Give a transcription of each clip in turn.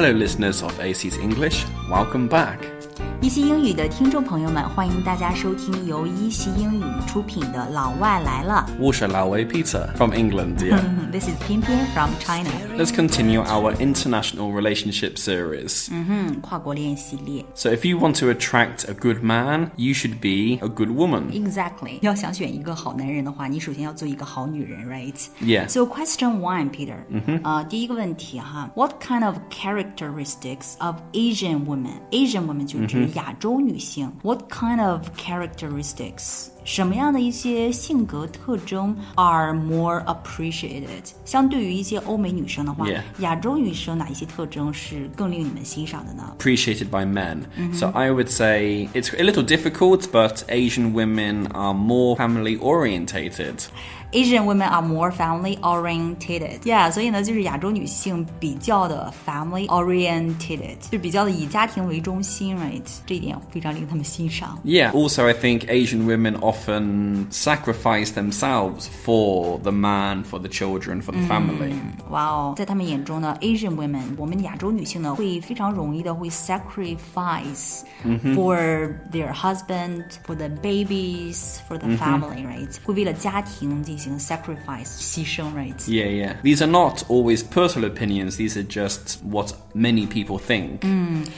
Hello, listeners of AC's English. Welcome back. 一席英语的听众朋友们，欢迎大家收听由一席英语出品的《老外来了》。我是老外 Peter from England. Yeah. This is 偏偏 from China. Let's continue our international relationship series. 嗯，跨国恋系列。 So, if you want to attract a good man, you should be a good woman. Exactly. 要想选一个好男人的话，你首先要做一个好女人，right? Yeah. So question one, Peter. 啊、第一个问题哈，What kind of characteristics of Asian women? Asian women 就指 亚洲女性。What kind of characteristics? 什么样的一些性格特征 are more appreciated？相对于一些欧美女生的话 Yeah. 亚洲女生哪一些特征是更令你们欣赏的呢？ Appreciated by men. So, I would say it's a little difficult, but Asian women are more family orientated. Asian women are more family oriented. Yeah，所以呢，就是亚洲女性比较的 family oriented，就比较的以家庭为中心，right？这一点非常令他们欣赏。 Yeah. Also, I think Asian women often sacrifice themselves for the man, for the children, for the family. 哇哦，在他们眼中呢，Asian women，我们亚洲女性呢，会非常容易的会 sacrifice for their husband, for the babies, for the family, right？会为了家庭进 行 sacrifice 牺牲，right？ Yeah, yeah. These are not always personal opinions, these are just what many people think.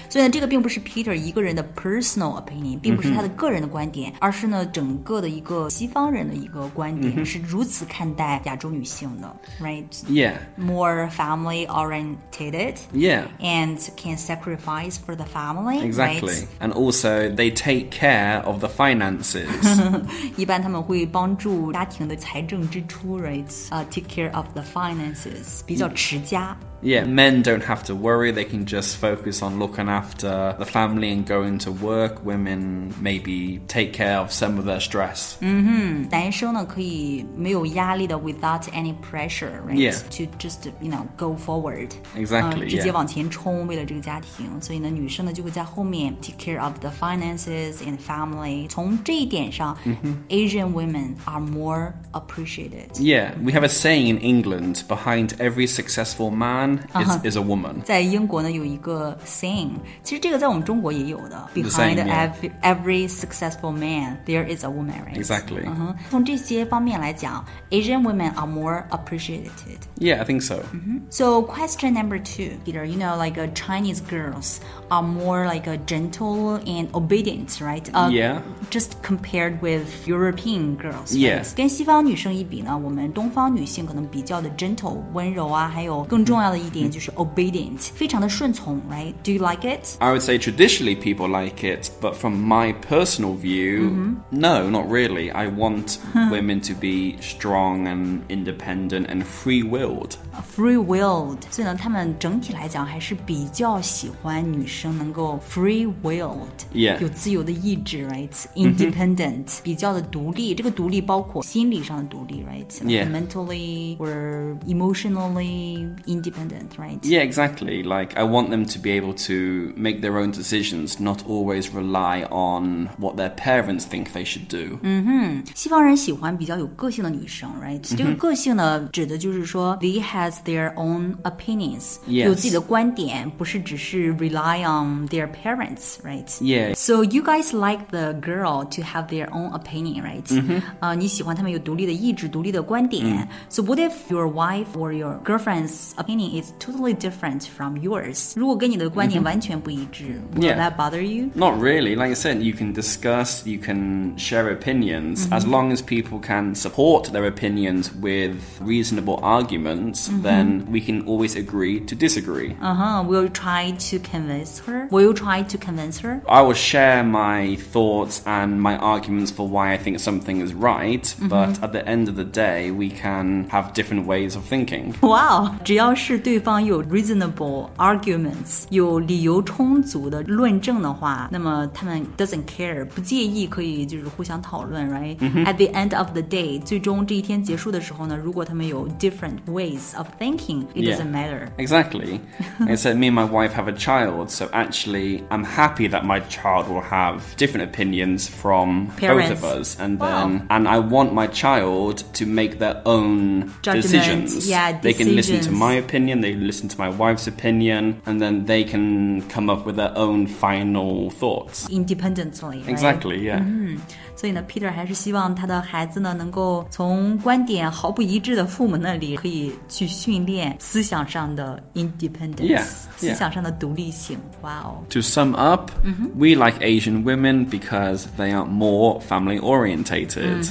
所以呢，这个并不是 Peter 一个人的 personal opinion，并不是他的个人的观点，而是呢整个的一个西方人的一个观点，是如此看待亚洲女性的，right？More Yeah, family oriented yeah. and can sacrifice for the family， Exactly. And also, they take care of the finances. 一般他们会帮助家庭的财政 支出，right？啊、t a k e care of the finances，比较持家。 yeah, men don't have to worry, they can just focus on looking after the family and going to work. Women maybe take care of some of their stress. 男生呢可以没有压力的，without any pressure，right？、 Yeah. To just you know go forward。 Exactly, 嗯直接 yeah. 往前冲，为了这个家庭，所以呢，女生呢就会在后面 take care of the finances and family。从这一点上、a s i a n women are more appreciated。 Yeah, we have a saying in England behind every successful man is, is a woman. 在英国呢有一个 saying，其实这个在我们中国也有的。Behind saying, yeah. every every successful man, there is a woman, right? Exactly. 嗯哼，从这些方面来讲，Asian women are more appreciated. Yeah, I think so. So question number two, Peter, you know, like uh, Chinese girls are more like uh, gentle and obedient, right? Uh, Yeah. Just compared with European girls. Yeah. right? 跟西方女生一比呢，我们东方女性可能比较的 gentle 温柔啊，还有更重要的 一点就是 obedient，非常的顺从，right? Do you like it? I would say traditionally people like it, but from my personal view, no, not really. I want women to be strong and independent and free willed. Free-willed，所以呢，他们整体来讲还是比较喜欢女生能够 free-willed，、 Yeah. 有自由的意志，right？Independent，、比较的独立。这个独立包括心理上的独立，right？Like Yeah. Mentally or emotionally independent, right？ Yeah, exactly. Like, I want them to be able to make their own decisions, not always rely on what their parents think they should do. 西方人喜欢比较有个性的女生，right？、这个个性呢，指的就是说，they has their own opinions，、 Yes. 有自己的观点，不是只是 rely on their parents，right？ Yeah. So you guys like the girl to have their own opinion, right？啊、你喜欢他们有独立的意志、独立的观点。So what if your wife or your girlfriend's opinion is totally different from yours？如果跟你的观点完全不一致、w i l l Yeah. that bother you？ Not really. Like I said, you can discuss, you can share opinions. As long as people can support their opinions with reasonable arguments, then we can always agree to disagree. Uh huh. Will you try to convince her? Will you try to convince her? I will share my thoughts and my arguments for why I think something is right, but at the end of the day, we can have different ways of thinking. Wow，只要是 对方有 reasonable arguments，有理由充足的论证的话，那么他们 doesn't care，不介意可以就是互相讨论，right？At the end of the day，最终这一天结束的时候呢，如果他们有 different ways of thinking，it Yeah. doesn't matter。 Exactly. Like I said me and my wife have a child, so actually, I'm happy that my child will have different opinions from Parents. both of us, and Wow. then and I want my child to make their own Judgment, decisions. yeah, they can listen to decisions. my opinions, opinion, they listen to my wife's opinion, and then they can come up with their own final thoughts. independently. right? Exactly, yeah. 所以呢，Peter 还是希望他的孩子呢，能够从观点毫不一致的父母那里，可以去训练思想上的 independence，、 Yeah, 思想上的独立性。哇哦！ To sum up, we like Asian women because they are more family orientated.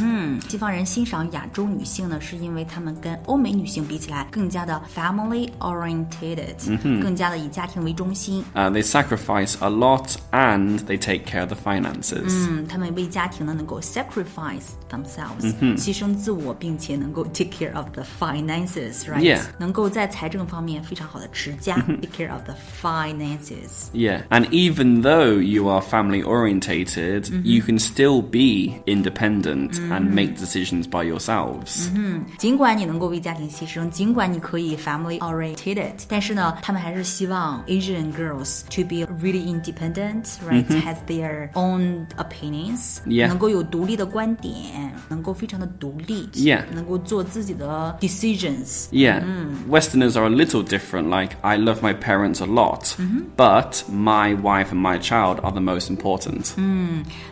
西方人欣赏亚洲女性呢，是因为她们跟欧美女性比起来，更加的 family orientated，、更加的以家庭为中心。 Uh, they sacrifice a lot and they take care of the finances. 嗯，她们为家庭呢能够 sacrifice themselves，、牺牲自我，并且能够 take care of the finances，right？、 Yeah. 能够在财政方面非常好的持家、take care of the finances。 Yeah, and even though you are family orientated, you can still be independent and make decisions by yourselves. 尽管你能够为家庭牺牲，尽管你可以 family oriented， 但是呢，他们还是希望 Asian girls to be really independent, right? Has their own opinions，、 Yeah. 能够有独立的观点，能够非常的独立 Yeah. 能够做自己的 decisions。 Yeah, Westerners are a little different. Like, I love my parents a lot, but my wife and my child are the most important.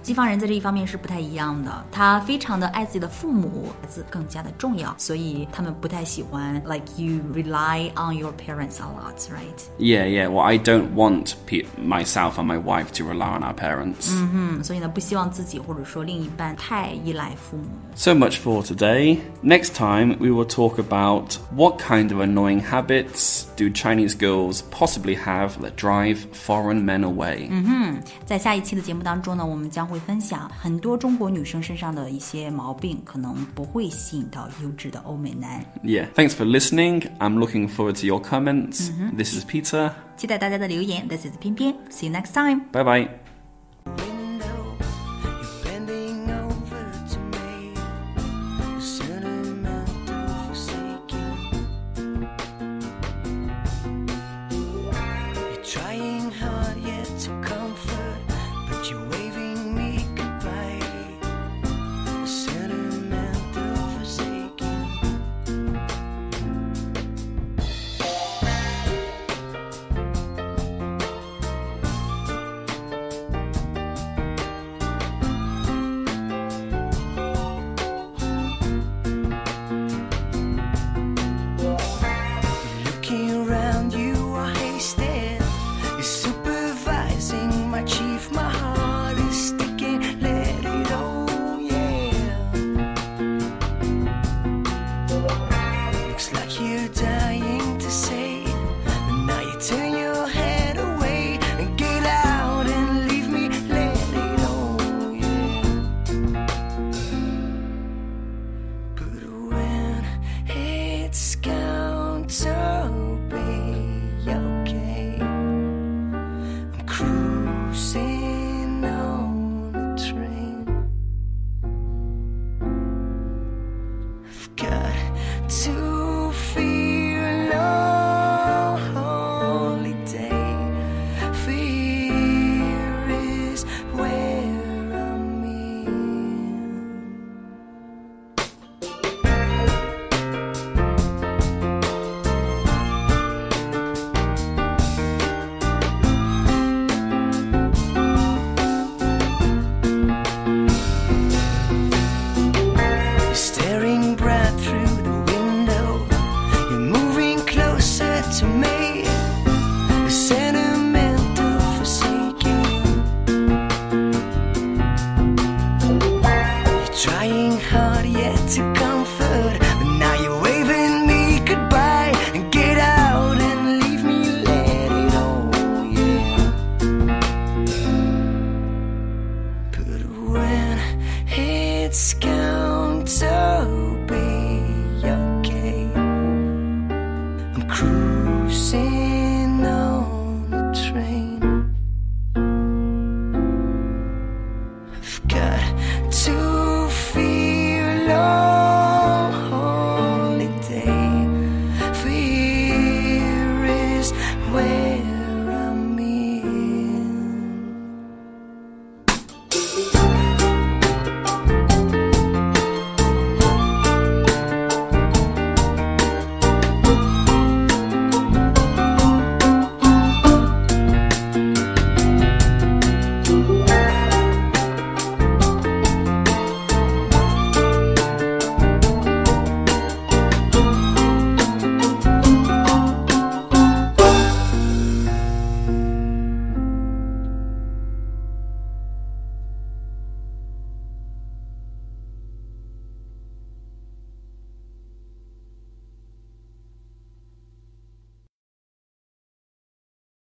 西方人在这一方面是不太一样的，他非常的爱自己的父母，孩子更加的重要，所以他们不太喜欢 like you rely on your parents a lot, right? Yeah, yeah. Well, I don't want pe- myself and my wife to rely on our parents. 嗯，所以呢，不希望自己或者说另一半太依赖父母。 So much for today. Next time, we will talk about what kind of annoying habits do Chinese girls possibly have that drive foreign men away. 在下一期的节目当中呢，我们将会分享很多中国女生身上的一些毛病，可能不会吸引到优质的欧美男。 Yeah. Thanks for listening. I'm looking forward forward to your comments. Mm-hmm. This is Peter. 期待大家的留言。This is 翩翩。See you next time. Bye bye.